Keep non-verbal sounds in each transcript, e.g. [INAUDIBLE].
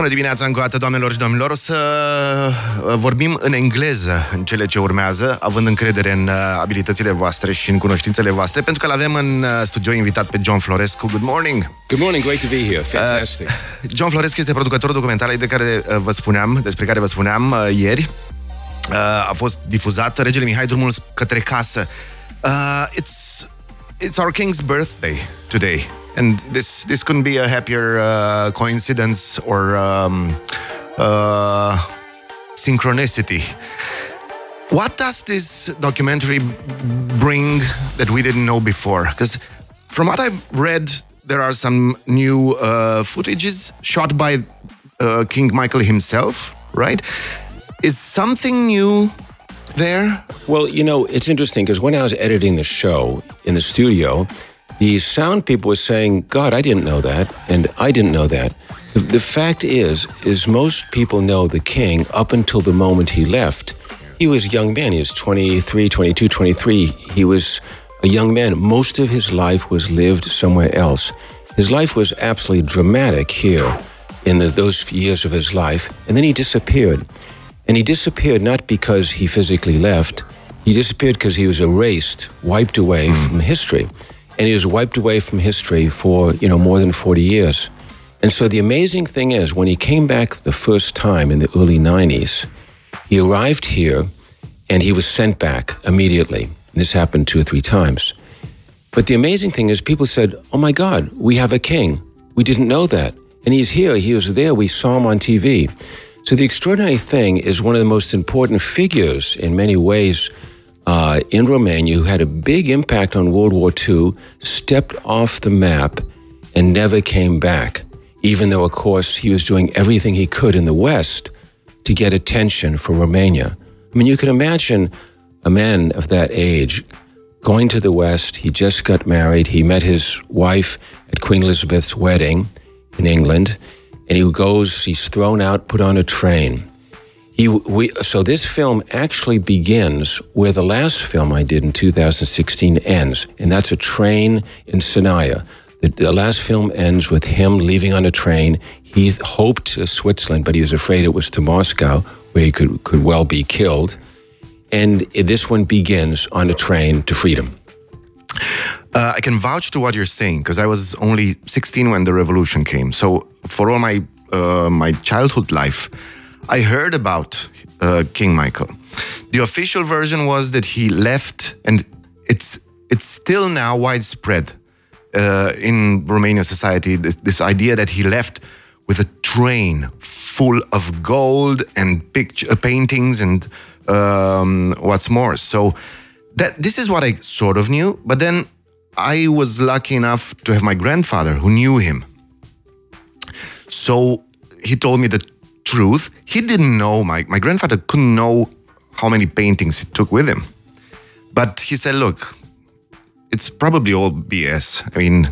Bună dimineața încă o dată, doamnelor și domnilor. O să uh, vorbim în engleză în cele ce urmează, având încredere în uh, abilitățile voastre și în cunoștințele voastre, pentru că l-avem în uh, studio invitat pe John Florescu. Good morning! Good morning, great to be here. Fantastic. Uh, John Florescu este producătorul documentarului de care uh, vă spuneam, despre care vă spuneam uh, ieri. Uh, a fost difuzat Regele Mihai drumul către casă. Uh, it's, it's our king's birthday today. And this this couldn't be a happier uh, coincidence or um, uh, synchronicity. What does this documentary bring that we didn't know before? Because from what I've read, there are some new uh, footages shot by uh, King Michael himself, right? Is something new there? Well, you know, it's interesting because when I was editing the show in the studio, the sound people were saying, God, I didn't know that, and I didn't know that. The, the fact is, is most people know the king up until the moment he left. He was a young man. He was 23, 22, 23. He was a young man. Most of his life was lived somewhere else. His life was absolutely dramatic here in the, those years of his life, and then he disappeared. And he disappeared not because he physically left, he disappeared because he was erased, wiped away mm. from history and he was wiped away from history for you know more than 40 years. And so the amazing thing is, when he came back the first time in the early 90s, he arrived here and he was sent back immediately. This happened two or three times. But the amazing thing is, people said, Oh my God, we have a king. We didn't know that. And he's here, he was there, we saw him on TV. So the extraordinary thing is one of the most important figures in many ways uh, in Romania who had a big impact on World War II stepped off the map and never came back, even though, of course, he was doing everything he could in the West to get attention for Romania. I mean, you can imagine a man of that age going to the West. He just got married. He met his wife at Queen Elizabeth's wedding in England. And he goes, he's thrown out, put on a train. He, we, so this film actually begins where the last film I did in 2016 ends, and that's a train in Sinaia. The, the last film ends with him leaving on a train. He hoped to Switzerland, but he was afraid it was to Moscow, where he could, could well be killed. And this one begins on a train to freedom. Uh, I can vouch to what you're saying because I was only 16 when the revolution came. So for all my uh, my childhood life, I heard about uh, King Michael. The official version was that he left, and it's it's still now widespread uh, in Romanian society. This, this, idea that he left with a train full of gold and picture, uh, paintings and um, what's more. So that this is what I sort of knew, but then I was lucky enough to have my grandfather who knew him. So he told me the truth, he didn't know, my, my grandfather couldn't know how many paintings he took with him. But he said, look, it's probably all BS. I mean,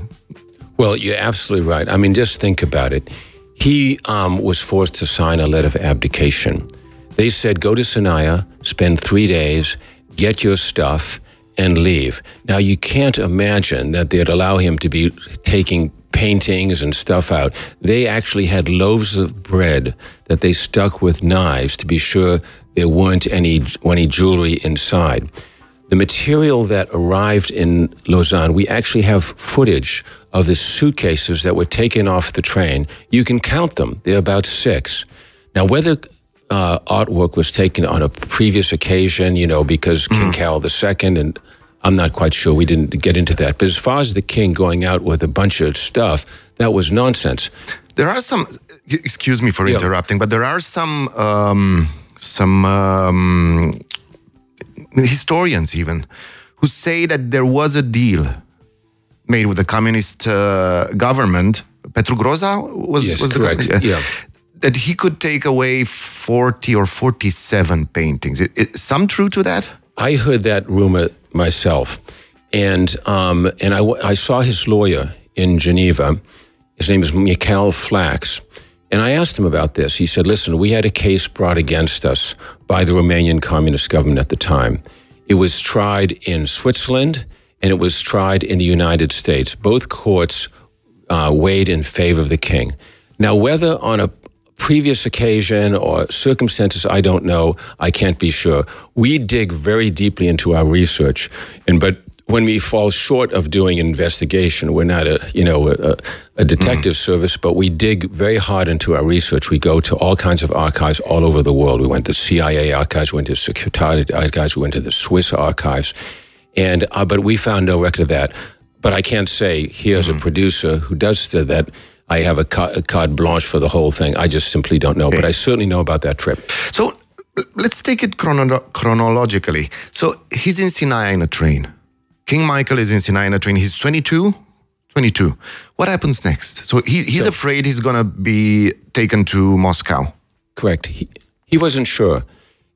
well, you're absolutely right. I mean, just think about it. He um, was forced to sign a letter of abdication. They said, go to Sinaia, spend three days, get your stuff, and leave. Now, you can't imagine that they'd allow him to be taking paintings and stuff out. They actually had loaves of bread that they stuck with knives to be sure there weren't any, any jewelry inside. The material that arrived in Lausanne, we actually have footage of the suitcases that were taken off the train. You can count them, they're about six. Now, whether uh, artwork was taken on a previous occasion, you know, because King. [CLEARS THROAT] Carol II and I'm not quite sure. We didn't get into that. But as far as the king going out with a bunch of stuff, that was nonsense. There are some. Excuse me for yeah. interrupting, but there are some um, some um, historians even who say that there was a deal made with the communist uh, government. Petru Groza was, yes, was correct. The, uh, yeah. That he could take away 40 or 47 paintings. Is some true to that? I heard that rumor myself, and um, and I, I saw his lawyer in Geneva. His name is Michael Flax. And I asked him about this. He said, Listen, we had a case brought against us by the Romanian communist government at the time. It was tried in Switzerland and it was tried in the United States. Both courts uh, weighed in favor of the king. Now, whether on a previous occasion or circumstances I don't know, I can't be sure. We dig very deeply into our research, and but when we fall short of doing investigation, we're not a you know a, a detective mm. service, but we dig very hard into our research. We go to all kinds of archives all over the world. We went to CIA archives, we went to Securitate archives, we went to the Swiss archives, and uh, but we found no record of that. But I can't say here's mm. a producer who does that. I have a, ca- a carte blanche for the whole thing. I just simply don't know. But I certainly know about that trip. So let's take it chrono- chronologically. So he's in Sinaia in a train King Michael is in Sinaia in a train. He's 22. 22. What happens next? So he, he's so, afraid he's going to be taken to Moscow. Correct. He, he wasn't sure.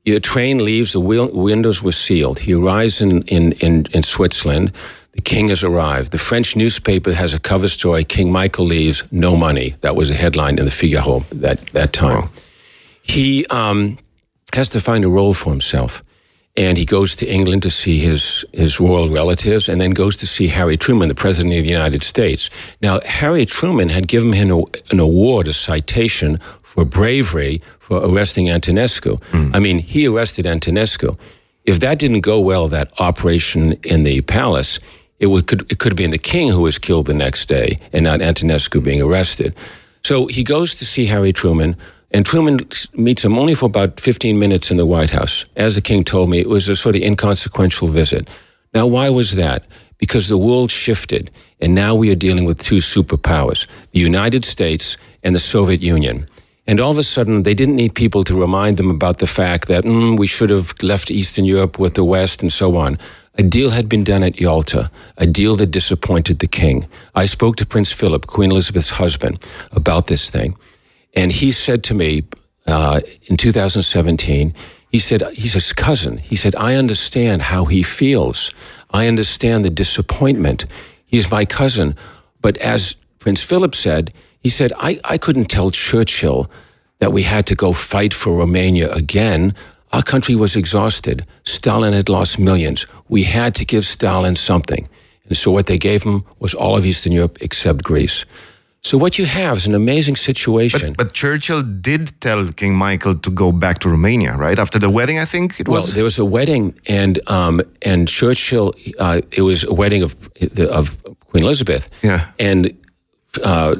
The train leaves, the wheel, windows were sealed. He arrives in, in, in, in Switzerland. The king has arrived. The French newspaper has a cover story King Michael leaves, no money. That was a headline in the Figaro that, that time. He um, has to find a role for himself and he goes to England to see his his royal relatives, and then goes to see Harry Truman, the president of the United States. Now, Harry Truman had given him a, an award, a citation for bravery for arresting Antonescu. Mm. I mean, he arrested Antonescu. If that didn't go well, that operation in the palace, it would could it could have been the king who was killed the next day, and not Antonescu being arrested. So he goes to see Harry Truman and Truman meets him only for about 15 minutes in the White House. As the king told me, it was a sort of inconsequential visit. Now, why was that? Because the world shifted, and now we are dealing with two superpowers the United States and the Soviet Union. And all of a sudden, they didn't need people to remind them about the fact that mm, we should have left Eastern Europe with the West and so on. A deal had been done at Yalta, a deal that disappointed the king. I spoke to Prince Philip, Queen Elizabeth's husband, about this thing. And he said to me uh, in 2017, he said, he's his cousin. He said, I understand how he feels. I understand the disappointment. He's my cousin. But as Prince Philip said, he said, I, I couldn't tell Churchill that we had to go fight for Romania again. Our country was exhausted. Stalin had lost millions. We had to give Stalin something. And so what they gave him was all of Eastern Europe except Greece. So what you have is an amazing situation. But, but, Churchill did tell King Michael to go back to Romania, right after the wedding. I think it was. Well, there was a wedding, and um, and Churchill. Uh, it was a wedding of of Queen Elizabeth. Yeah. And uh,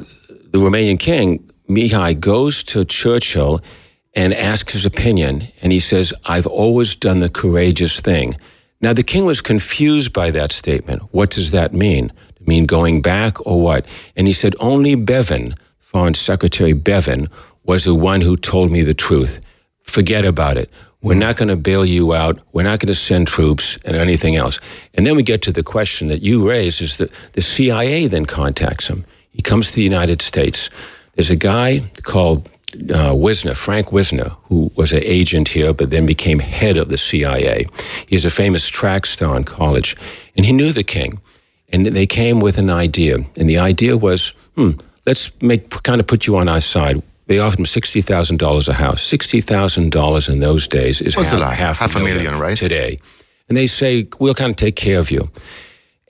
the Romanian king Mihai goes to Churchill and asks his opinion, and he says, "I've always done the courageous thing." Now the king was confused by that statement. What does that mean? mean going back or what? And he said, only Bevin, Foreign Secretary Bevin, was the one who told me the truth. Forget about it. We're not going to bail you out. We're not going to send troops and anything else. And then we get to the question that you raise is that the CIA then contacts him. He comes to the United States. There's a guy called uh, Wisner, Frank Wisner, who was an agent here, but then became head of the CIA. He is a famous track star in college, and he knew the king. And they came with an idea. And the idea was, hmm, let's make kind of put you on our side. They offered him sixty thousand dollars a house. Sixty thousand dollars in those days is half, a half, half a million, right? Today, and they say we'll kind of take care of you.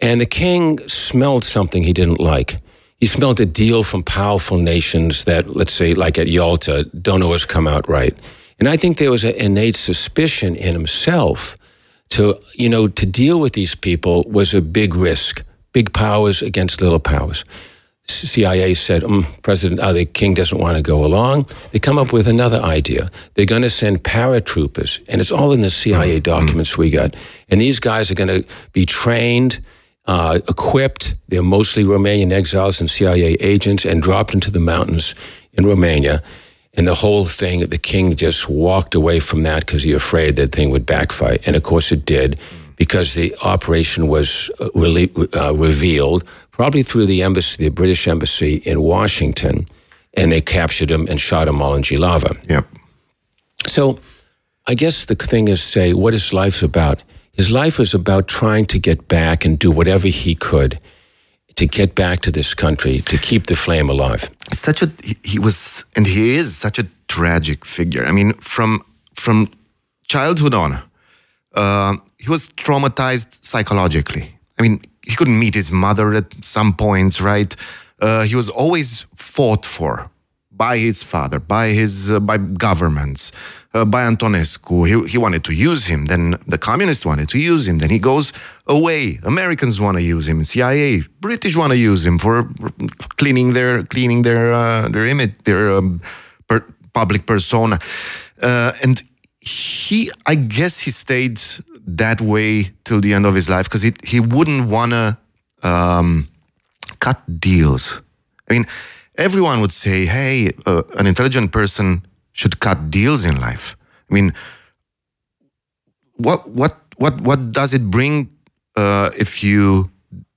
And the king smelled something he didn't like. He smelled a deal from powerful nations that, let's say, like at Yalta, don't always come out right. And I think there was an innate suspicion in himself to, you know, to deal with these people was a big risk big powers against little powers. CIA said, mm, President, uh, the king doesn't want to go along. They come up with another idea. They're going to send paratroopers, and it's all in the CIA mm-hmm. documents we got. And these guys are going to be trained, uh, equipped. They're mostly Romanian exiles and CIA agents, and dropped into the mountains in Romania. And the whole thing, the king just walked away from that because he afraid that thing would backfire. And of course, it did because the operation was uh, really, uh, revealed probably through the embassy, the British embassy in Washington, and they captured him and shot him all in Jilava. Yep. So, I guess the thing is, say, what is life about. His life was about trying to get back and do whatever he could to get back to this country to keep the flame alive. Such a he was and he is such a tragic figure. I mean, from from childhood on, uh, he was traumatized psychologically. I mean, he couldn't meet his mother at some points, right? Uh, he was always fought for by his father, by his uh, by governments, uh, by Antonescu. He, he wanted to use him. Then the communists wanted to use him. Then he goes away. Americans want to use him. CIA, British want to use him for cleaning their cleaning their uh, their image, their um, per, public persona. Uh, and he, I guess, he stayed that way till the end of his life because he he wouldn't want to um, cut deals. I mean everyone would say, hey, uh, an intelligent person should cut deals in life. I mean, what what what what does it bring uh, if you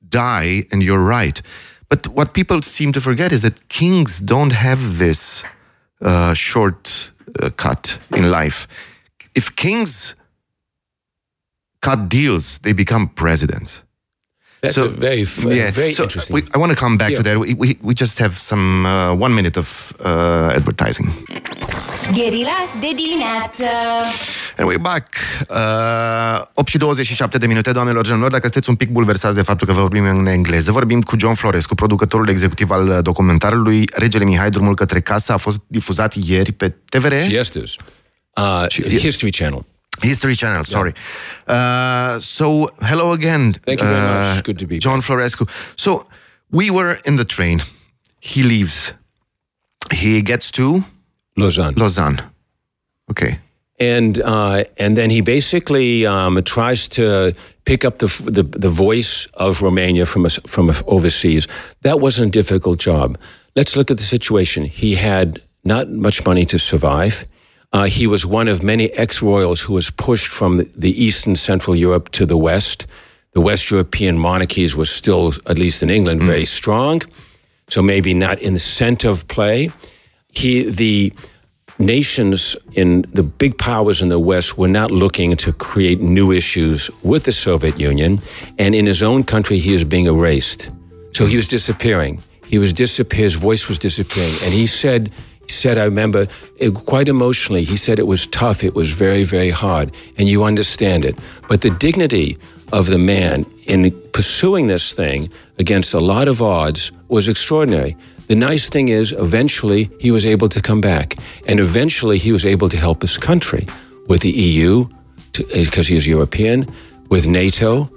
die and you're right? But what people seem to forget is that kings don't have this uh, short uh, cut in life. If kings cut deals, they become presidents. That's so, very, yeah. very so interesting. We, I want to come back yeah. to that. We, we, we just have some uh, one minute of uh, advertising. Gherila de dimineață. And we're back. Uh, 8 și 27 de minute, doamnelor genilor. Dacă sunteți un pic bulversați de faptul că vorbim în engleză, vorbim cu John Florescu, producătorul executiv al documentarului Regele Mihai, drumul către casă, a fost difuzat ieri pe TVR. Și astăzi. Uh, History Channel. History Channel, sorry. Yeah. Uh, so, hello again. Thank you very uh, much. Good to be John Florescu. So, we were in the train. He leaves. He gets to Lausanne. Lausanne. Okay. And uh, and then he basically um, tries to pick up the, the, the voice of Romania from a, from overseas. That wasn't a difficult job. Let's look at the situation. He had not much money to survive. Uh, he was one of many ex royals who was pushed from the East and Central Europe to the West. The West European monarchies were still, at least in England, very mm. strong. So maybe not in the center of play. He, the nations in the big powers in the West were not looking to create new issues with the Soviet Union. And in his own country, he was being erased. So he was disappearing. He was disappearing. His voice was disappearing. And he said he said, I remember it, quite emotionally, he said it was tough, it was very, very hard, and you understand it. But the dignity of the man in pursuing this thing against a lot of odds was extraordinary. The nice thing is, eventually, he was able to come back, and eventually, he was able to help his country with the EU, because he is European, with NATO,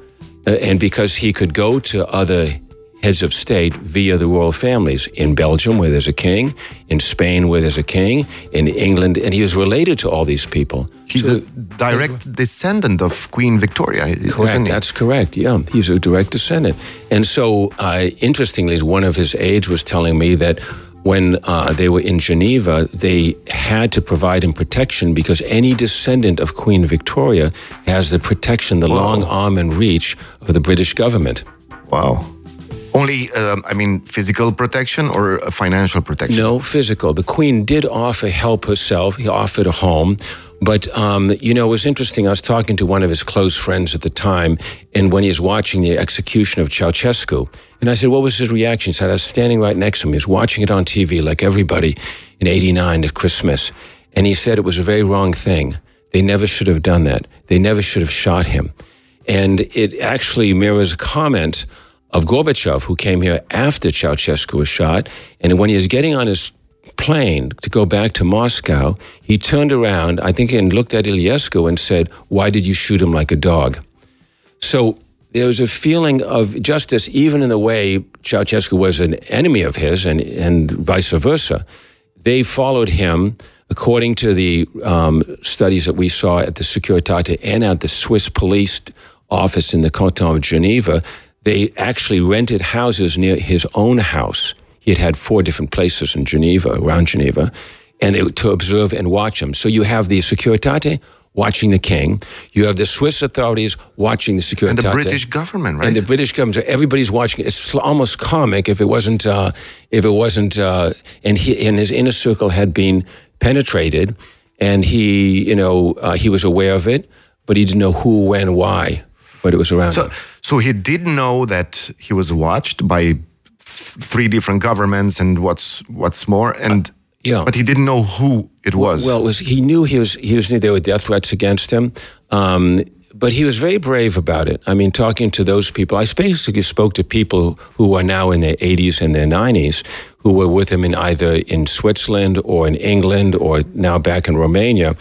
uh, and because he could go to other heads of state via the royal families in Belgium, where there's a king, in Spain, where there's a king, in England, and he was related to all these people. He's so, a direct descendant of Queen Victoria. Correct. That's correct. Yeah, he's a direct descendant. And so, uh, interestingly, one of his aides was telling me that when uh, they were in Geneva, they had to provide him protection because any descendant of Queen Victoria has the protection, the Whoa. long arm and reach of the British government. Wow. Only, um, I mean, physical protection or financial protection? No, physical. The Queen did offer help herself. He offered a home. But, um, you know, it was interesting. I was talking to one of his close friends at the time, and when he was watching the execution of Ceausescu, and I said, What was his reaction? He said, I was standing right next to him. He was watching it on TV like everybody in 89 at Christmas. And he said it was a very wrong thing. They never should have done that. They never should have shot him. And it actually mirrors a comment of Gorbachev, who came here after Ceausescu was shot. And when he was getting on his plane to go back to Moscow, he turned around, I think, and looked at Iliescu and said, Why did you shoot him like a dog? So there was a feeling of justice, even in the way Ceausescu was an enemy of his and, and vice versa. They followed him according to the um, studies that we saw at the Securitate and at the Swiss police office in the canton of Geneva, they actually rented houses near his own house. He had had four different places in Geneva, around Geneva, and they, to observe and watch him. So you have the Securitate watching the king. You have the Swiss authorities watching the Securitate. And the British government, right? And the British government. So everybody's watching. It's almost comic if it wasn't. Uh, if it wasn't. Uh, and he and his inner circle had been penetrated, and he, you know, uh, he was aware of it, but he didn't know who, when, why but it was around. So, so he did know that he was watched by three different governments and what's what's more and. Uh, yeah, but he didn't know who it was. Well, it was he knew he was he was knew there were death threats against him. Um, but he was very brave about it. I mean, talking to those people, I basically spoke to people who are now in their 80s and their 90s who were with him in either in Switzerland or in England or now back in Romania.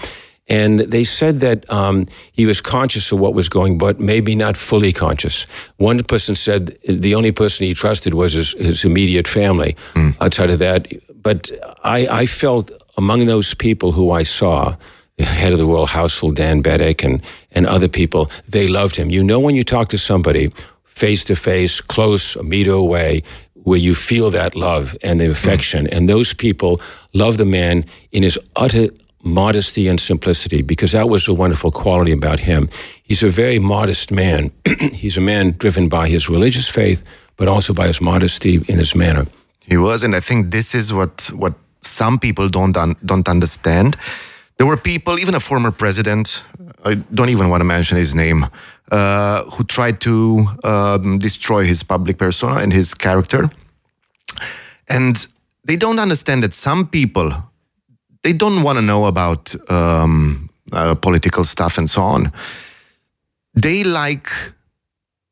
And they said that um, he was conscious of what was going, but maybe not fully conscious. One person said the only person he trusted was his, his immediate family. Mm. Outside of that, but I, I felt among those people who I saw, the head of the royal household, Dan Bedik, and, and other people, they loved him. You know, when you talk to somebody face to face, close, a meter away, where you feel that love and the affection, mm. and those people love the man in his utter modesty and simplicity, because that was a wonderful quality about him. He's a very modest man. [CLEARS THROAT] He's a man driven by his religious faith, but also by his modesty in his manner. He was, and I think this is what what some people don't un, don't understand. There were people, even a former president, I don't even want to mention his name, uh, who tried to um, destroy his public persona and his character. And they don't understand that some people they don't want to know about um, uh, political stuff and so on. They like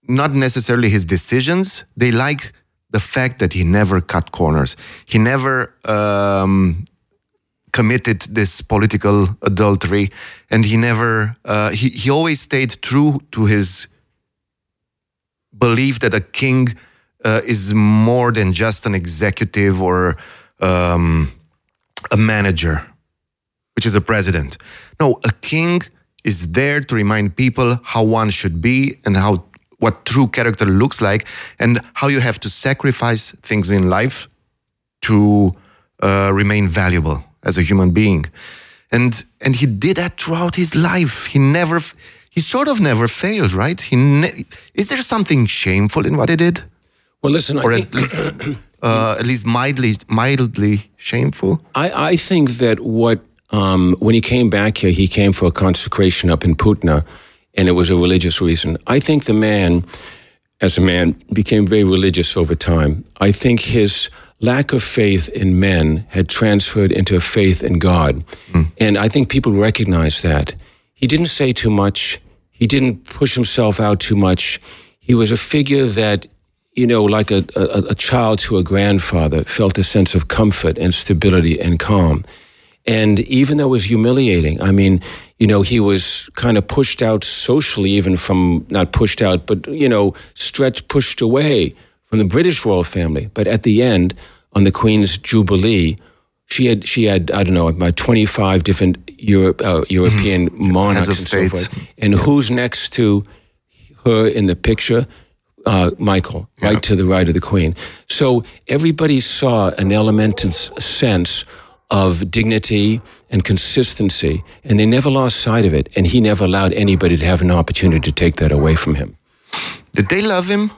not necessarily his decisions. They like the fact that he never cut corners. He never um, committed this political adultery, and he never. Uh, he he always stayed true to his belief that a king uh, is more than just an executive or um, a manager, which is a president. No, a king is there to remind people how one should be and how what true character looks like and how you have to sacrifice things in life to uh, remain valuable as a human being. And and he did that throughout his life. He never he sort of never failed, right? He ne- is there something shameful in what he did? Well, listen, or I at least [CLEARS THROAT] uh, at least mildly mildly shameful. I, I think that what um, when he came back here, he came for a consecration up in Putna, and it was a religious reason. I think the man, as a man, became very religious over time. I think his lack of faith in men had transferred into a faith in God, mm. and I think people recognize that. He didn't say too much. He didn't push himself out too much. He was a figure that you know, like a, a, a, child to a grandfather, felt a sense of comfort and stability and calm. And even though it was humiliating, I mean, you know, he was kind of pushed out socially, even from not pushed out, but, you know, stretched, pushed away from the British royal family. But at the end, on the Queen's Jubilee, she had, she had I don't know, about 25 different Europe, uh, European [LAUGHS] monarchs and so forth. And who's next to her in the picture? Uh, Michael, right to the right of the Queen. So everybody saw an elemental sense of dignity and consistency, and they never lost sight of it. And he never allowed anybody to have an opportunity to take that away from him. Did they love him?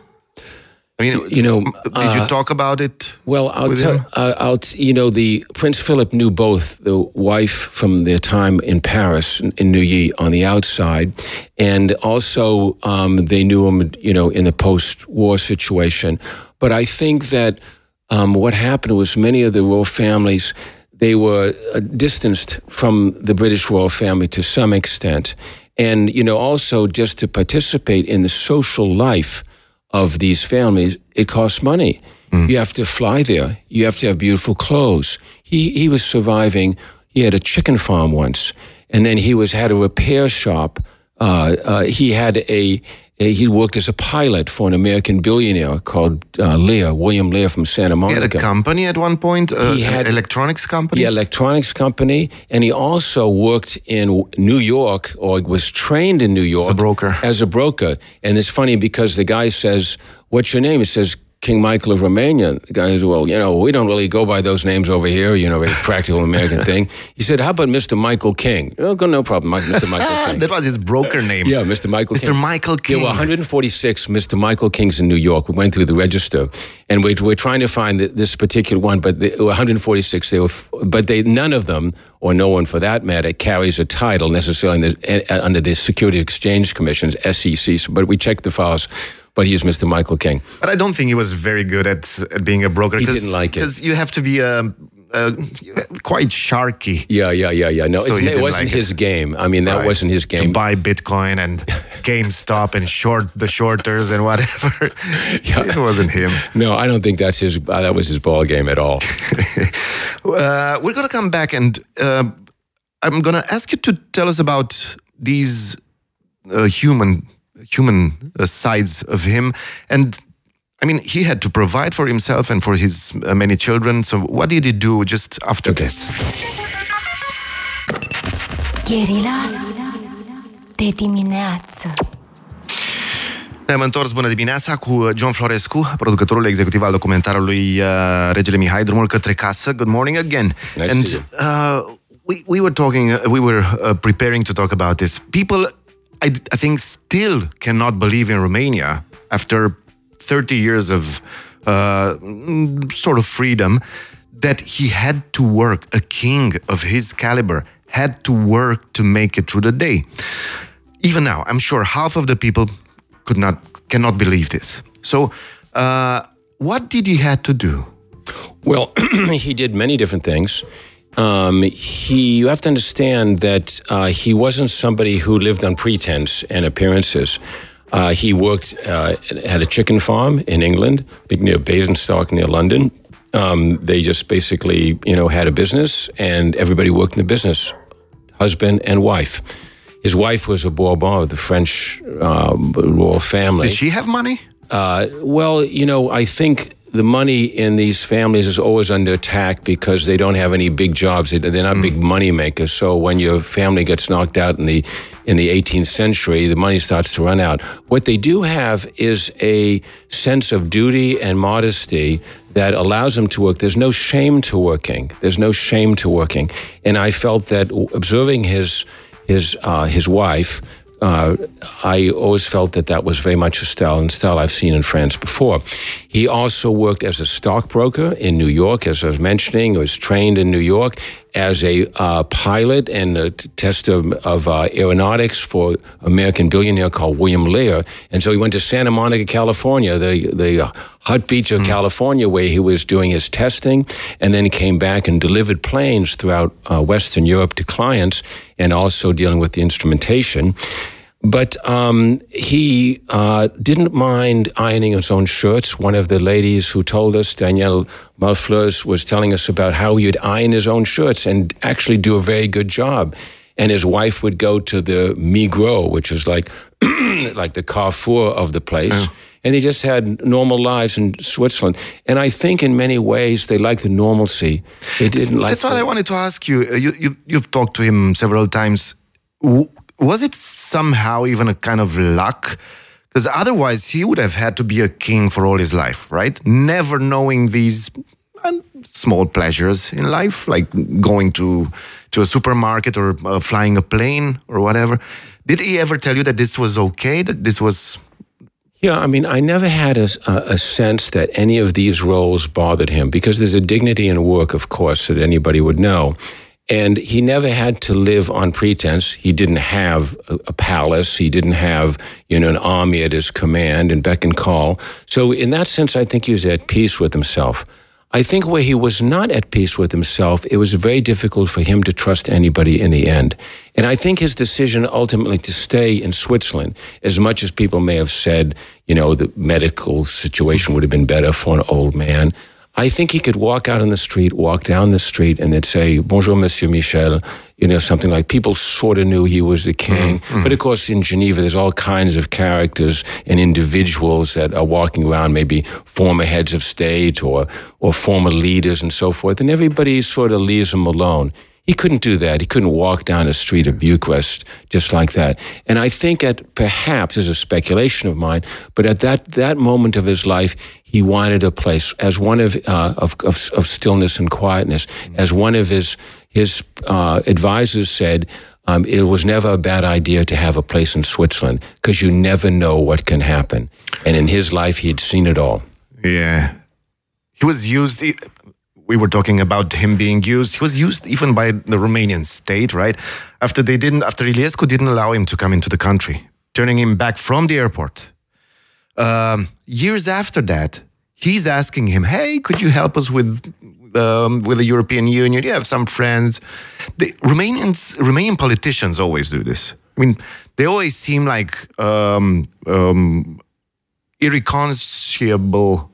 I mean, you know, did uh, you talk about it? Well, I'll tell. Uh, I'll t- you know, the Prince Philip knew both the wife from their time in Paris in, in Neuilly on the outside, and also um, they knew him, you know, in the post-war situation. But I think that um, what happened was many of the royal families they were uh, distanced from the British royal family to some extent, and you know, also just to participate in the social life of these families, it costs money. Mm. You have to fly there. You have to have beautiful clothes. He he was surviving. He had a chicken farm once, and then he was had a repair shop. Uh, uh, he had a he worked as a pilot for an American billionaire called uh, Lear, William Lear from Santa Monica. He had a company at one point, uh, he had electronics company. Yeah, electronics company, and he also worked in New York, or was trained in New York as a broker. As a broker, and it's funny because the guy says, "What's your name?" He says, King Michael of Romania. The guy said, well, you know, we don't really go by those names over here, you know, a [LAUGHS] practical American thing. He said, how about Mr. Michael King? Oh, no problem, Mr. Michael [LAUGHS] King. that was his broker name. Yeah, Mr. Michael Mr. King. Michael King. There were 146 Mr. Michael Kings in New York. We went through the register, and we, we're trying to find this particular one, but were 146. They were, but they none of them, or no one for that matter, carries a title necessarily the, uh, under the Securities Exchange Commission's SEC. But we checked the files but he is Mr. Michael King. But I don't think he was very good at, at being a broker. He didn't like it because you have to be a uh, quite sharky. Yeah, yeah, yeah, yeah. No, So it's, it wasn't like his game. I mean, that Right. wasn't his game. To buy Bitcoin and [LAUGHS] GameStop and short the shorters and whatever. [LAUGHS] It wasn't him. No, I don't think that's his. Uh, that was his ball game at all. [LAUGHS] Uh, we're gonna come back and uh, I'm gonna ask you to tell us about these uh, human human uh, sides of him. And I mean, he had to provide for himself and for his uh, many children. So what did he do just after this? Gherila de dimineață. Ne-am întors bună dimineața cu John Florescu, producătorul executiv al documentarului uh, Regele Mihai, Drumul către casă. Good morning again. Nice and to see uh, we, we were talking, uh, we were uh, preparing to talk about this. People, I, I think, still cannot believe in Romania after 30 years of uh, sort of freedom that he had to work, a king of his caliber had to work to make it through the day. Even now, I'm sure half of the people could not cannot believe this. So, uh, what did he had to do? Well, [CLEARS THROAT] he did many different things. Um, he, you have to understand that uh, he wasn't somebody who lived on pretense and appearances. Uh, he worked uh, at a chicken farm in England, near Basingstoke, near London. Um, they just basically, you know, had a business, and everybody worked in the business, husband and wife. His wife was a Bourbon of the French um, royal family. Did she have money? Uh, well, you know, I think the money in these families is always under attack because they don't have any big jobs. They- They're not big money makers. So when your family gets knocked out in the in the 18th century, the money starts to run out. What they do have is a sense of duty and modesty that allows them to work. There's no shame to working. There's no shame to working. And I felt that observing his his uh, his wife uh, I always felt that that was very much a style and style I've seen in France before. He also worked as a stockbroker in New York, as I was mentioning, was trained in New York as a uh, pilot and a tester of, of uh, aeronautics for American billionaire called William Lear. And so he went to Santa Monica, California, the, the hot beach of California, where he was doing his testing, and then he came back and delivered planes throughout uh, Western Europe to clients and also dealing with the instrumentation. But um, he uh, didn't mind ironing his own shirts. One of the ladies who told us, Danielle Malfleurs, was telling us about how he would iron his own shirts and actually do a very good job. And his wife would go to the Migros, which was like [CLEARS THROAT] like the Carrefour of the place. And they just had normal lives in Switzerland. And I think in many ways they liked the normalcy. They didn't like That's what I wanted to ask you. Uh, you, you you've talked to him several times. Was it somehow even a kind of luck? Because otherwise, he would have had to be a king for all his life, right? Never knowing these uh, small pleasures in life, like going to to a supermarket or uh, flying a plane or whatever. Did he ever tell you that this was okay? That this was Yeah, I mean, I never had a, a, sense that any of these roles bothered him because there's a dignity in work, of course, that anybody would know. And he never had to live on pretense. He didn't have a, a palace. He didn't have, you know, an army at his command and beck and call. So, in that sense, I think he was at peace with himself. I think where he was not at peace with himself, it was very difficult for him to trust anybody in the end. And I think his decision ultimately to stay in Switzerland, as much as people may have said, you know, the medical situation would have been better for an old man, I think he could walk out on the street, walk down the street, and they'd say, Bonjour, Monsieur Michel, you know, something like people sort of knew he was the king. Mm-hmm. Mm-hmm. But of course, in Geneva, there's all kinds of characters and individuals that are walking around, maybe former heads of state or, or former leaders and so forth, and everybody sort of leaves him alone. He couldn't do that. He couldn't walk down a street of Bucharest just like that. And I think at perhaps is a speculation of mine, but at that that moment of his life, he wanted a place as one of uh, of, of of stillness and quietness. As one of his his uh, advisors said. Um, it was never a bad idea to have a place in Switzerland because you never know what can happen. And in his life, he had seen it all. Yeah. He was used. We were talking about him being used. He was used even by the Romanian state, right? After they didn't, after Iliescu didn't allow him to come into the country, turning him back from the airport. Um, years after that, he's asking him, "Hey, could you help us with um, with the European Union. You have some friends. The Romanians, Romanian politicians always do this. I mean, they always seem like um, um, irreconcilable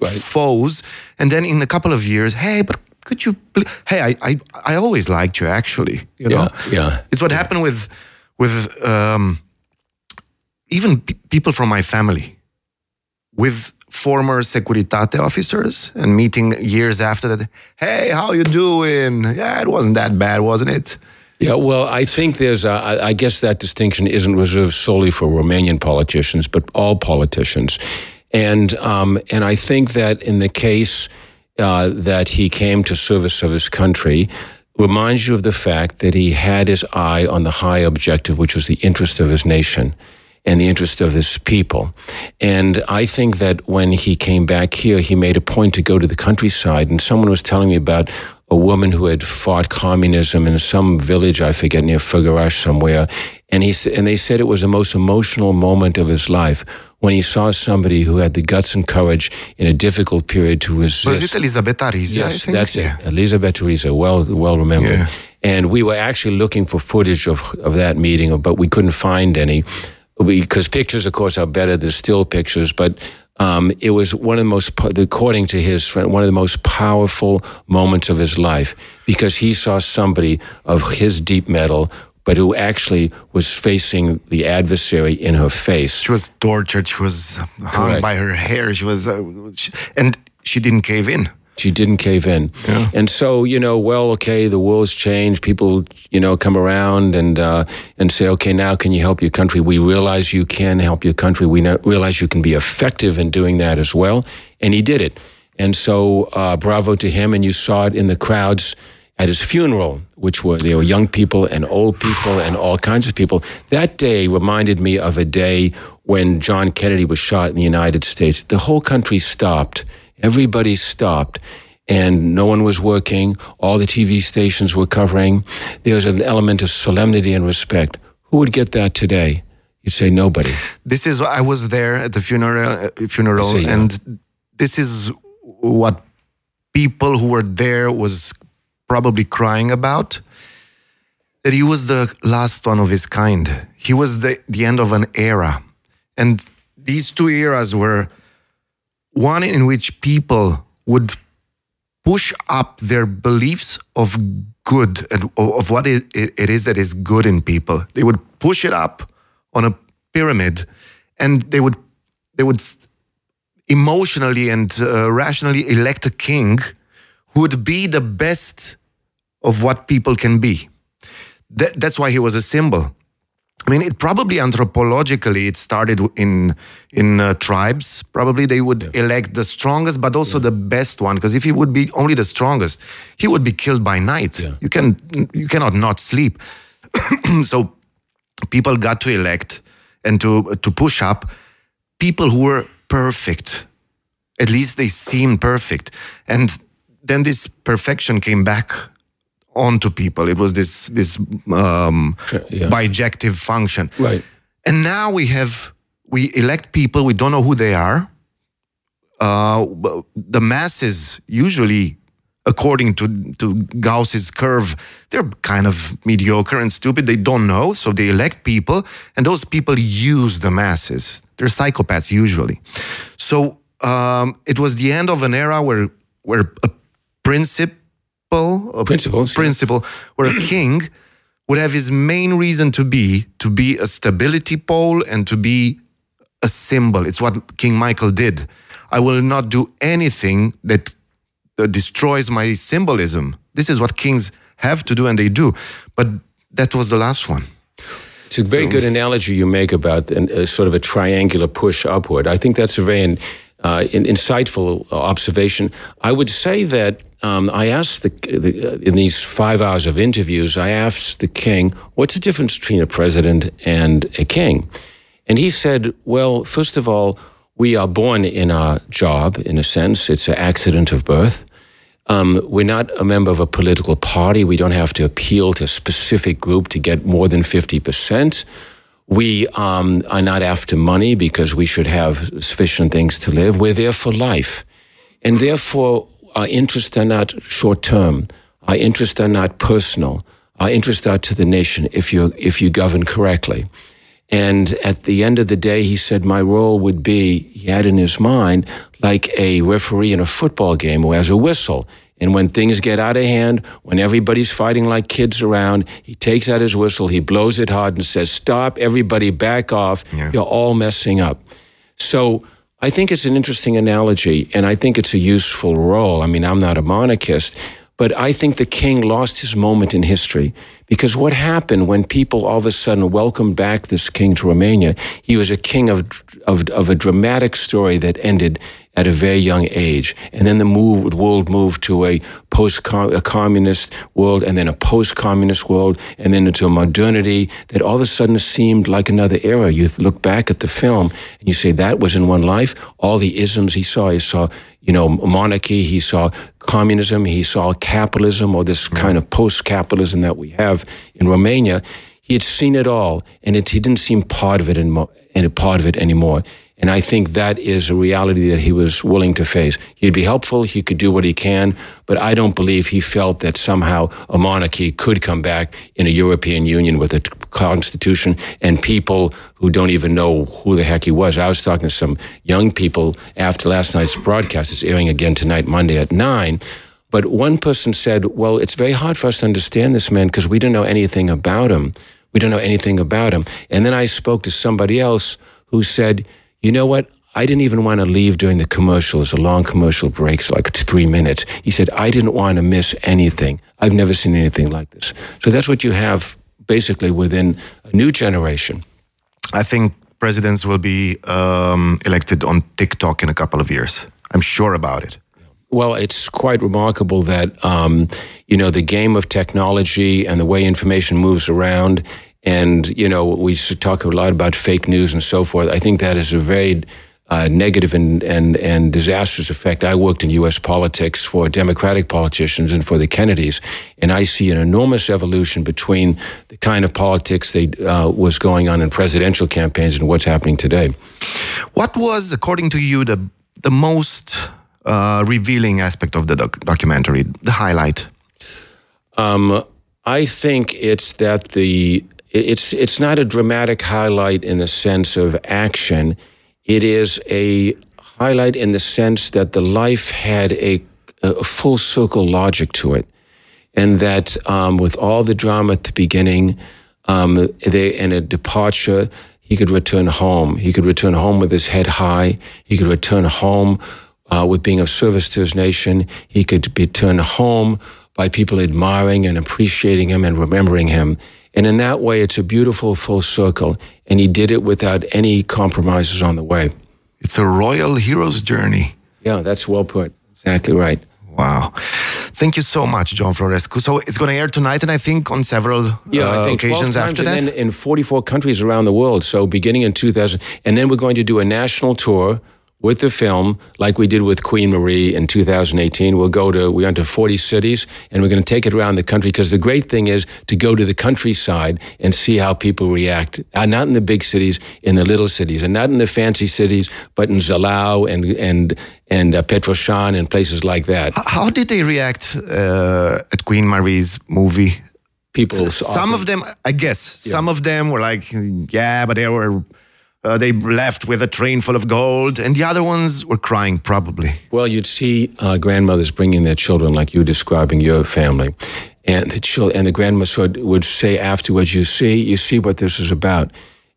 Right. foes, and then in a couple of years, hey, but could you? pl- Hey, I, I, I always liked you. Actually, you know, Yeah, yeah. it's what happened with, with um, even pe- people from my family, with former Securitate officers, and meeting years after that. Hey, how you doing? Yeah, it wasn't that bad, wasn't it? Yeah, well, I think there's, a, I I guess that distinction isn't reserved solely for Romanian politicians, but all politicians. And, um, and I think that in the case uh, that he came to service of his country, reminds you of the fact that he had his eye on the high objective, which was the interest of his nation and the interest of his people. And I think that when he came back here, he made a point to go to the countryside. And someone was telling me about a woman who had fought communism in some village, I forget, near Făgăraș somewhere. And, he, and they said it was the most emotional moment of his life when he saw somebody who had the guts and courage in a difficult period to resist. Was it Elisabeta Rizea? I Yes, think? that's yeah. it. Elizabeth Teresa, well, well remembered. Yeah. And we were actually looking for footage of, of that meeting, but we couldn't find any. Because pictures, of course, are better than still pictures. But um, it was one of the most, according to his friend, one of the most powerful moments of his life because he saw somebody of his deep mettle, but who actually was facing the adversary in her face. She was tortured. She was hung Correct. by her hair. She was, uh, she, and she didn't cave in. She didn't cave in. And so, you know, well, okay, the world's changed. People, you know, come around and uh, and say, okay, now can you help your country? We realize you can help your country. We realize you can be effective in doing that as well. And he did it. And so, uh, bravo to him. And you saw it in the crowds at his funeral, which were there were young people and old people and all kinds of people. That day reminded me of a day when John Kennedy was shot in the United States. The whole country stopped. Everybody stopped. And no one was working. All the TV stations were covering. There was an element of solemnity and respect. Who would get that today? You'd say nobody. This is I was there at the funeral, uh, funeral, yeah. and this is what people who were there was probably crying about. That he was the last one of his kind. He was the the end of an era, and these two eras were one in which people would push up their beliefs of good and of what it is that is good in people. They would push it up on a pyramid, and they would they would emotionally and uh, rationally elect a king who would be the best of what people can be. That, that's why he was a symbol. I mean, it probably anthropologically it started in in uh, tribes. Probably they would elect the strongest, but also the best one. Because if he would be only the strongest, he would be killed by night. You can you cannot not sleep. [CLEARS THROAT] so people got to elect and to to push up people who were perfect. At least they seemed perfect, and then this perfection came back onto people. It was this this um, yeah. bijective function, Right. and now we have we elect people we don't know who they are. Uh, the masses usually, according to to Gauss's curve, they're kind of mediocre and stupid. They don't know, so they elect people, and those people use the masses. They're psychopaths usually. So um, it was the end of an era where where a principle, a Principles, principle, where a [CLEARS THROAT] king would have his main reason to be to be a stability pole and to be a symbol. It's what King Michael did. I will not do anything that, that destroys my symbolism. This is what kings have to do, and they do. But that was the last one. It's a very good analogy you make about an, a sort of a triangular push upward. I think that's a very uh, in, insightful observation. I would say that um, I asked the, the in these five hours of interviews, I asked the king, "What's the difference between a president and a king?" And he said, "Well, first of all, we are born in our job. In a sense, it's an accident of birth." Um, we're not a member of a political party. We don't have to appeal to a specific group to get more than 50%. We um, are not after money because we should have sufficient things to live. We're there for life. And therefore, our interests are not short term. Our interests are not personal. Our interests are to the nation if you if you govern correctly. And at the end of the day, he said, my role would be, he had in his mind, like a referee in a football game who has a whistle. And when things get out of hand, when everybody's fighting like kids around, he takes out his whistle, he blows it hard and says, Stop, everybody back off. Yeah. You're all messing up. So I think it's an interesting analogy, and I think it's a useful role. I mean, I'm not a monarchist, but I think the king lost his moment in history because what happened when people all of a sudden welcomed back this king to Romania? He was a king of, of, of a dramatic story that ended at a very young age. And then the, move, the world moved to a post communist world, and then a post communist world, and then into a modernity that all of a sudden seemed like another era. You look back at the film and you say, that was in one life. All the isms he saw, he saw you know, monarchy, he saw communism, he saw capitalism or this kind of post capitalism that we have in Romania. He had seen it all, and it, he didn't seem part of it anymore, and part of it anymore. And I think that is a reality that he was willing to face. He'd be helpful, he could do what he can, but I don't believe he felt that somehow a monarchy could come back in a European Union with a constitution and people who don't even know who the heck he was. I was talking to some young people after last night's broadcast. It's airing again tonight, Monday at 9. But one person said, Well, it's very hard for us to understand this man because we don't know anything about him. We don't know anything about him. And then I spoke to somebody else who said, you know what? I didn't even want to leave during the commercials, the long commercial breaks, like three minutes. He said, I didn't want to miss anything. I've never seen anything like this. So that's what you have basically within a new generation. I think presidents will be um, elected on TikTok in a couple of years. I'm sure about it. Well, it's quite remarkable that um, you know the game of technology and the way information moves around and, you know, we talk a lot about fake news and so forth. I think that is a very uh, negative and, and, and disastrous effect. I worked in U.S. politics for Democratic politicians and for the Kennedys, and I see an enormous evolution between the kind of politics that uh, was going on in presidential campaigns and what's happening today. What was, according to you, the, the most uh, revealing aspect of the doc- documentary, the highlight? Um, I think it's that the it's it's not a dramatic highlight in the sense of action. It is a highlight in the sense that the life had a, a full circle logic to it, and that um, with all the drama at the beginning, um, they, and a departure, he could return home. He could return home with his head high. He could return home uh, with being of service to his nation. He could return home by people admiring and appreciating him and remembering him. And in that way, it's a beautiful full circle. And he did it without any compromises on the way. It's a royal hero's journey. Yeah, that's well put. Exactly right. Wow. Thank you so much, John Florescu. So it's going to air tonight, and I think on several yeah, uh, I think occasions after that. In 44 countries around the world. So beginning in 2000. And then we're going to do a national tour with the film, like we did with Queen Marie in 2018. We'll go to, we went to 40 cities and we're going to take it around the country because the great thing is to go to the countryside and see how people react. Uh, not in the big cities, in the little cities, and not in the fancy cities, but in Zalău and, and, and uh, Petroșani and places like that. How did they react uh, at Queen Marie's movie? People, some of them, I guess, yeah. some of them were like, yeah, but they were uh, they left with a train full of gold, and the other ones were crying, probably. Well, you'd see uh, grandmothers bringing their children, like you describing your family, and the children, and the grandmother would say afterwards, "You see, you see what this is about."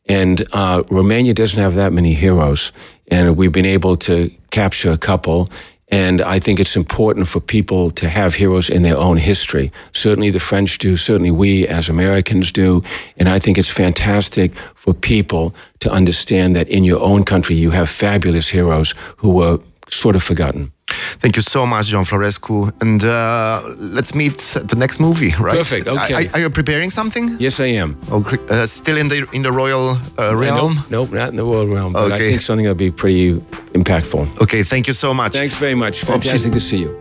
And uh, Romania doesn't have that many heroes, and we've been able to capture a couple. And I think it's important for people to have heroes in their own history. Certainly the French do, certainly we as Americans do. And I think it's fantastic for people to understand that in your own country you have fabulous heroes who were sort of forgotten. Thank you so much, John Florescu. And uh, let's meet at the next movie, right? Perfect. Okay. Are, are you preparing something? Yes, I am. Oh, uh, still in the in the royal uh, realm? Nope, nope, not in the royal realm. But okay. I think something that'll be pretty impactful. Okay. Thank you so much. Thanks very much. Fantastic to see you.